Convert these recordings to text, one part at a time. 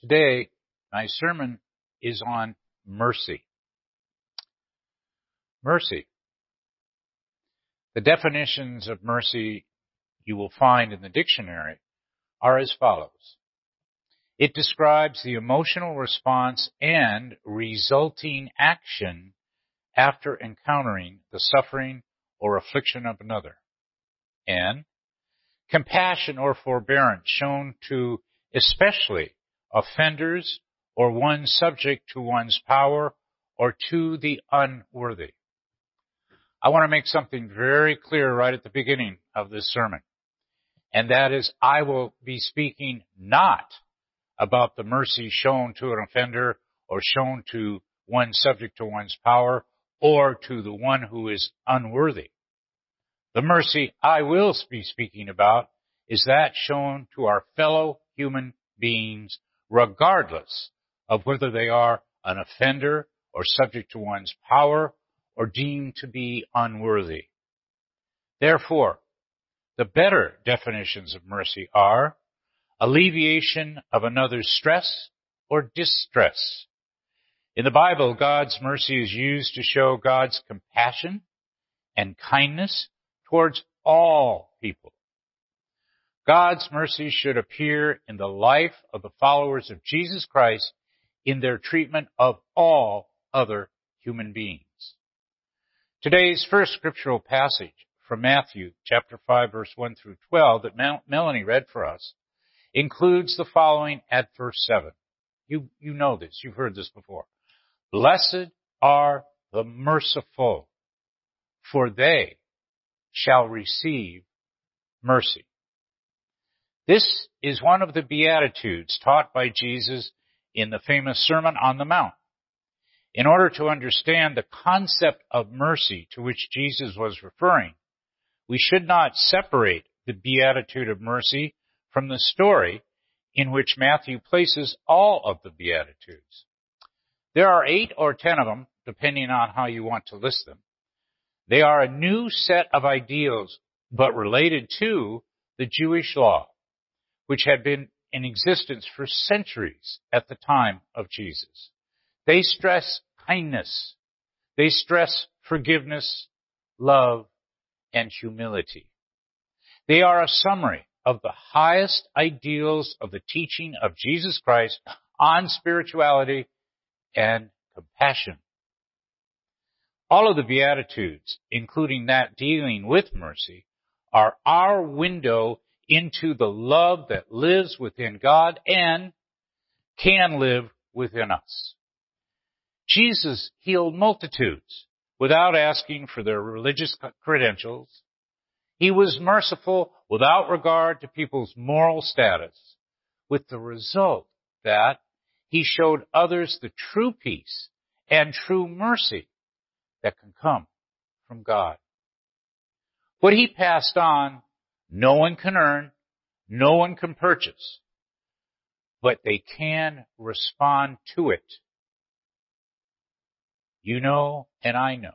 Today, my sermon is on mercy. Mercy. The definitions of mercy you will find in the dictionary are as follows. It describes the emotional response and resulting action after encountering the suffering or affliction of another. And compassion or forbearance shown to especially offenders, or one subject to one's power, or to the unworthy. I want to make something very clear right at the beginning of this sermon. And that is, I will be speaking not about the mercy shown to an offender or shown to one subject to one's power or to the one who is unworthy. The mercy I will be speaking about is that shown to our fellow human beings regardless of whether they are an offender or subject to one's power or deemed to be unworthy. Therefore, the better definitions of mercy are alleviation of another's stress or distress. In the Bible, God's mercy is used to show God's compassion and kindness towards all people. God's mercy should appear in the life of the followers of Jesus Christ in their treatment of all other human beings. Today's first scriptural passage from Matthew chapter 5 verse 1 through 12 that Melanie read for us includes the following at verse 7. You, you know this. You've heard this before. Blessed are the merciful, for they shall receive mercy. This is one of the Beatitudes taught by Jesus in the famous Sermon on the Mount. In order to understand the concept of mercy to which Jesus was referring, we should not separate the Beatitude of mercy from the story in which Matthew places all of the Beatitudes. There are eight or ten of them, depending on how you want to list them. They are a new set of ideals, but related to the Jewish law which had been in existence for centuries at the time of Jesus. They stress kindness. They stress forgiveness, love, and humility. They are a summary of the highest ideals of the teaching of Jesus Christ on spirituality and compassion. All of the Beatitudes, including that dealing with mercy, are our window into the love that lives within God and can live within us. Jesus healed multitudes without asking for their religious credentials. He was merciful without regard to people's moral status, with the result that he showed others the true peace and true mercy that can come from God. What he passed on no one can earn. No one can purchase. But they can respond to it. You know, and I know,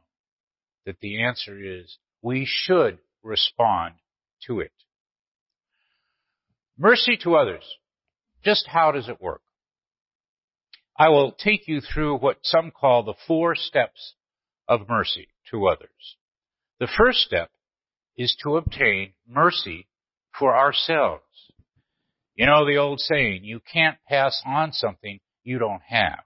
that the answer is we should respond to it. Mercy to others. Just how does it work? I will take you through what some call the four steps of mercy to others. The first step is to obtain mercy for ourselves. You know the old saying, you can't pass on something you don't have.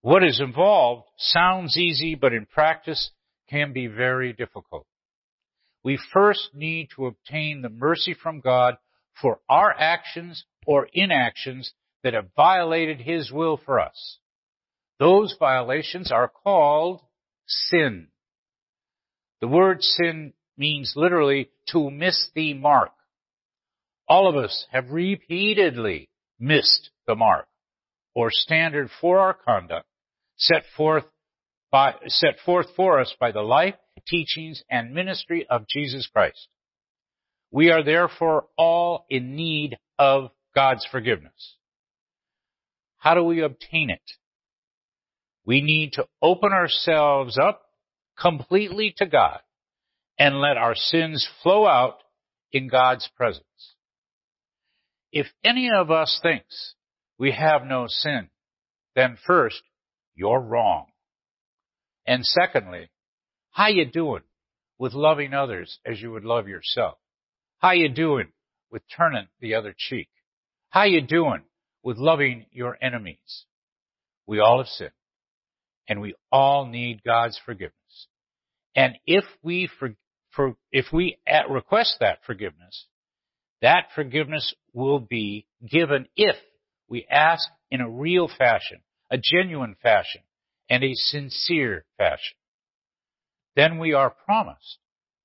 What is involved sounds easy, but in practice can be very difficult. We first need to obtain the mercy from God for our actions or inactions that have violated His will for us. Those violations are called sin. The word sin means literally to miss the mark. All of us have repeatedly missed the mark or standard for our conduct set forth by, set forth for us by the life, teachings, and ministry of Jesus Christ. We are therefore all in need of God's forgiveness. How do we obtain it? We need to open ourselves up completely to God and let our sins flow out in God's presence. if any of us thinks we have no sin, then first, you're wrong. And secondly, how you doing with loving others as you would love yourself? How you doing with turning the other cheek? How you doing with loving your enemies? We all have sinned and we all need God's forgiveness. And if we for, for if we request that forgiveness, that forgiveness will be given if we ask in a real fashion, a genuine fashion, and a sincere fashion. Then we are promised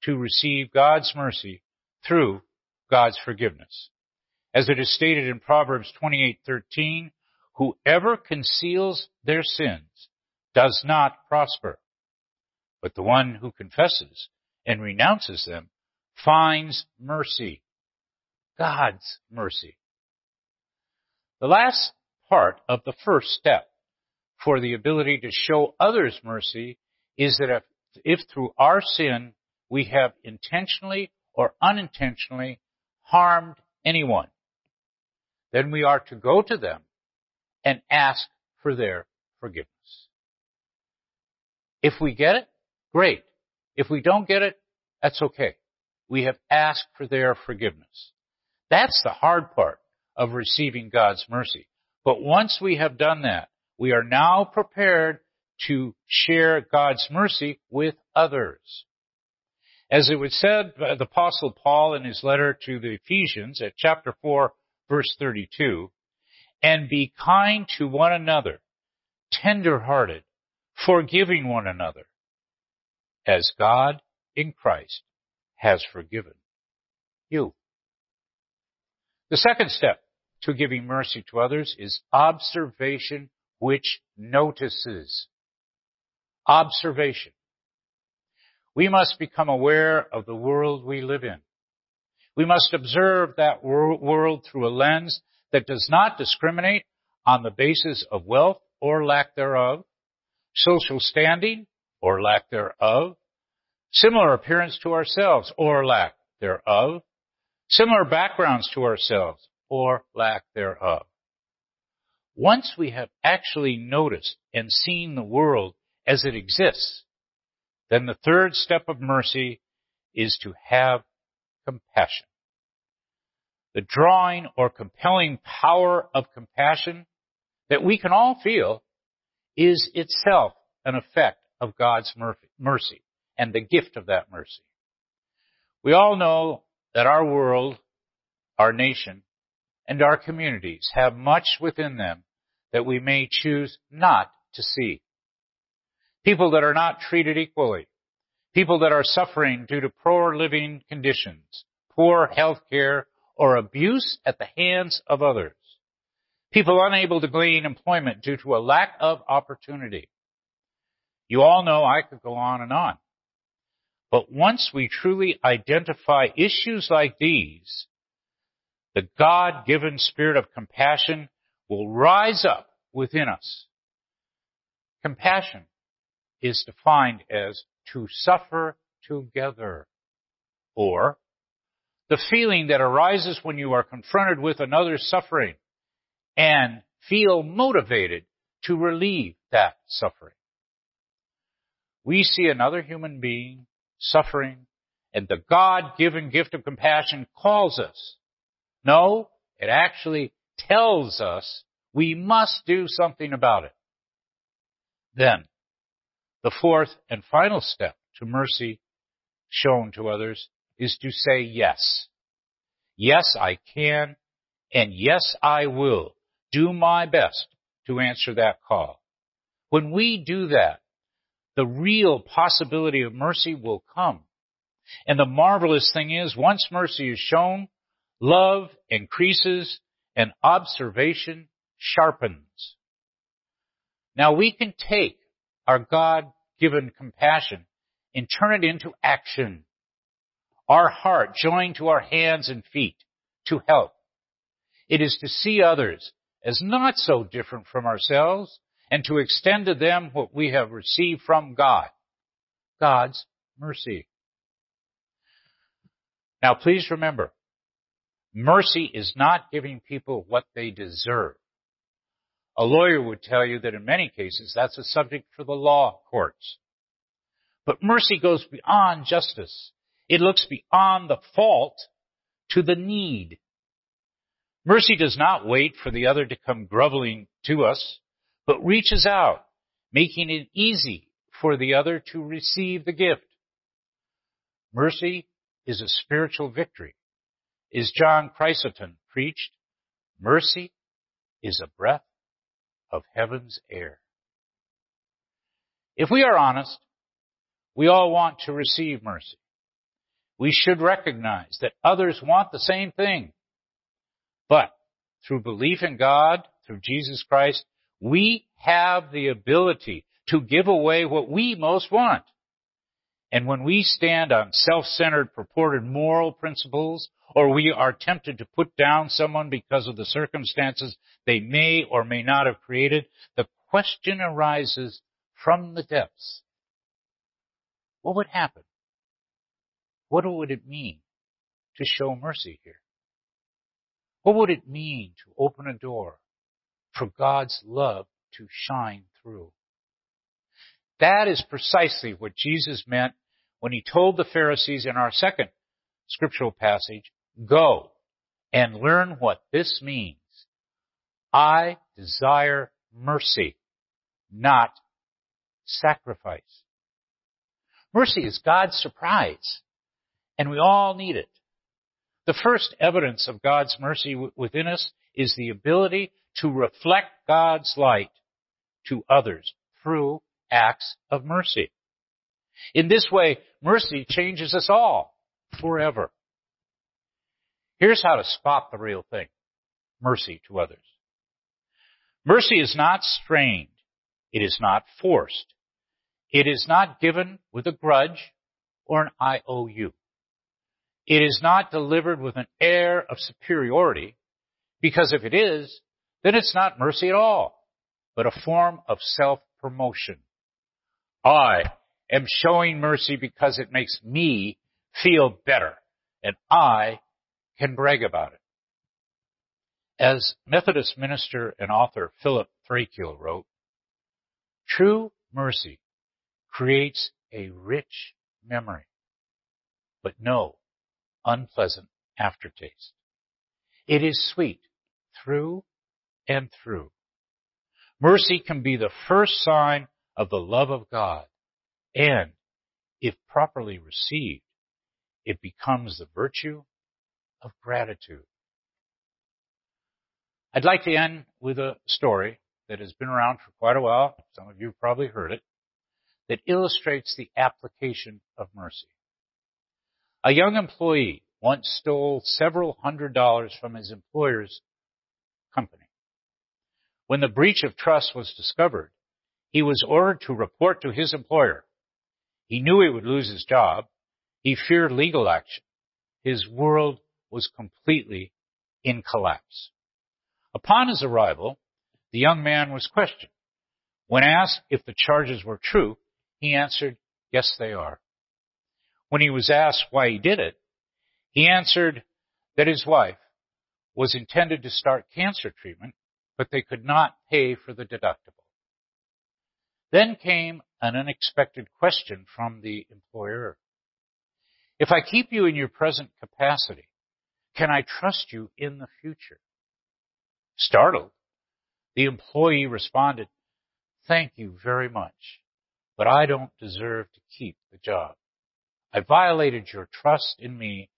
to receive God's mercy through God's forgiveness. As it is stated in Proverbs 28:13, whoever conceals their sins does not prosper, but the one who confesses and renounces them finds mercy. God's mercy. The last part of the first step for the ability to show others mercy is that if, if through our sin we have intentionally or unintentionally harmed anyone, then we are to go to them and ask for their forgiveness. If we get it, great. If we don't get it, that's okay. We have asked for their forgiveness. That's the hard part of receiving God's mercy. But once we have done that, we are now prepared to share God's mercy with others. As it was said by the apostle Paul in his letter to the Ephesians at chapter 4 verse 32, and be kind to one another, tender-hearted, forgiving one another, as God in Christ has forgiven you. The second step to giving mercy to others is observation which notices. Observation. We must become aware of the world we live in. We must observe that world through a lens that does not discriminate on the basis of wealth or lack thereof, social standing or lack thereof, similar appearance to ourselves or lack thereof, similar backgrounds to ourselves or lack thereof. Once we have actually noticed and seen the world as it exists, then the third step of mercy is to have compassion. The drawing or compelling power of compassion that we can all feel is itself an effect of God's mercy and the gift of that mercy. We all know that our world, our nation, and our communities have much within them that we may choose not to see. People that are not treated equally. People that are suffering due to poor living conditions, poor health care, or abuse at the hands of others. People unable to gain employment due to a lack of opportunity. You all know I could go on and on. But once we truly identify issues like these, the God-given spirit of compassion will rise up within us. Compassion is defined as to suffer together or the feeling that arises when you are confronted with another's suffering and feel motivated to relieve that suffering. We see another human being suffering and the God-given gift of compassion calls us. No, it actually tells us we must do something about it. Then, the fourth and final step to mercy shown to others is to say yes. Yes, I can, and yes, I will do my best to answer that call. When we do that, the real possibility of mercy will come. And the marvelous thing is, once mercy is shown, love increases and observation sharpens. Now we can take our God-given compassion and turn it into action. Our heart joined to our hands and feet to help. It is to see others as not so different from ourselves and to extend to them what we have received from God. God's mercy. Now please remember, Mercy is not giving people what they deserve. A lawyer would tell you that in many cases that's a subject for the law courts. But mercy goes beyond justice. It looks beyond the fault to the need. Mercy does not wait for the other to come groveling to us, but reaches out, making it easy for the other to receive the gift. Mercy is a spiritual victory. Is John Chrysostom preached, mercy is a breath of heaven's air. If we are honest, we all want to receive mercy. We should recognize that others want the same thing. But through belief in God, through Jesus Christ, we have the ability to give away what we most want. And when we stand on self-centered purported moral principles, or we are tempted to put down someone because of the circumstances they may or may not have created, the question arises from the depths. What would happen? What would it mean to show mercy here? What would it mean to open a door for God's love to shine through? That is precisely what Jesus meant when he told the Pharisees in our second scriptural passage, go and learn what this means. I desire mercy, not sacrifice. Mercy is God's surprise, and we all need it. The first evidence of God's mercy within us is the ability to reflect God's light to others through acts of mercy. In this way, mercy changes us all forever. Here's how to spot the real thing. Mercy to others. Mercy is not strained. It is not forced. It is not given with a grudge or an IOU. It is not delivered with an air of superiority, because if it is, then it's not mercy at all, but a form of self-promotion. I am showing mercy because it makes me feel better, and I can brag about it. As Methodist minister and author Philip Thrakiel wrote, true mercy creates a rich memory, but no unpleasant aftertaste. It is sweet through and through. Mercy can be the first sign of the love of God, and if properly received, it becomes the virtue of gratitude. I'd like to end with a story that has been around for quite a while. Some of you have probably heard it that illustrates the application of mercy. A young employee once stole several hundred dollars from his employer's company. When the breach of trust was discovered, he was ordered to report to his employer. He knew he would lose his job. He feared legal action. His world was completely in collapse. Upon his arrival, the young man was questioned. When asked if the charges were true, he answered, yes, they are. When he was asked why he did it, he answered that his wife was intended to start cancer treatment, but they could not pay for the deductible. Then came an unexpected question from the employer. If I keep you in your present capacity, can I trust you in the future? Startled, the employee responded, thank you very much but I don't deserve to keep the job. I violated your trust in me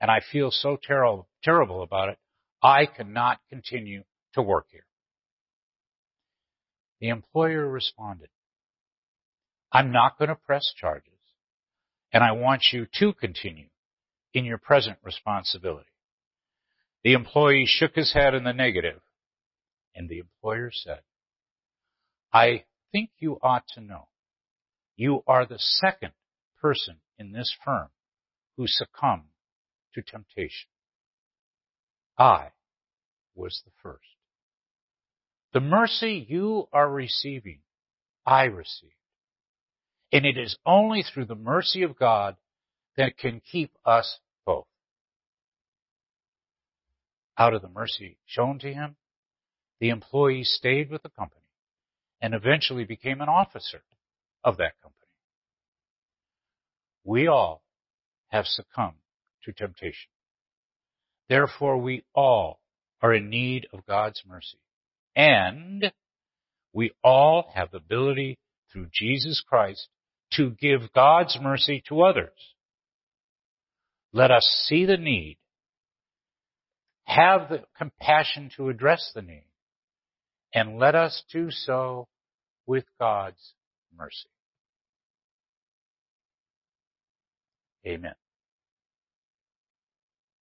and I feel so ter- terrible about it. I cannot continue to work here. The employer responded, I'm not going to press charges and I want you to continue in your present responsibility. The employee shook his head in the negative and the employer said, I think you ought to know you are the second person in this firm who succumbed to temptation. I was the first. The mercy you are receiving, I received. And it is only through the mercy of God that can keep us both. out of the mercy shown to him, the employee stayed with the company and eventually became an officer of that company. We all have succumbed to temptation. Therefore, we all are in need of God's mercy. And we all have the ability through Jesus Christ to give God's mercy to others. Let us see the need, have the compassion to address the need, and let us do so with God's mercy. Amen.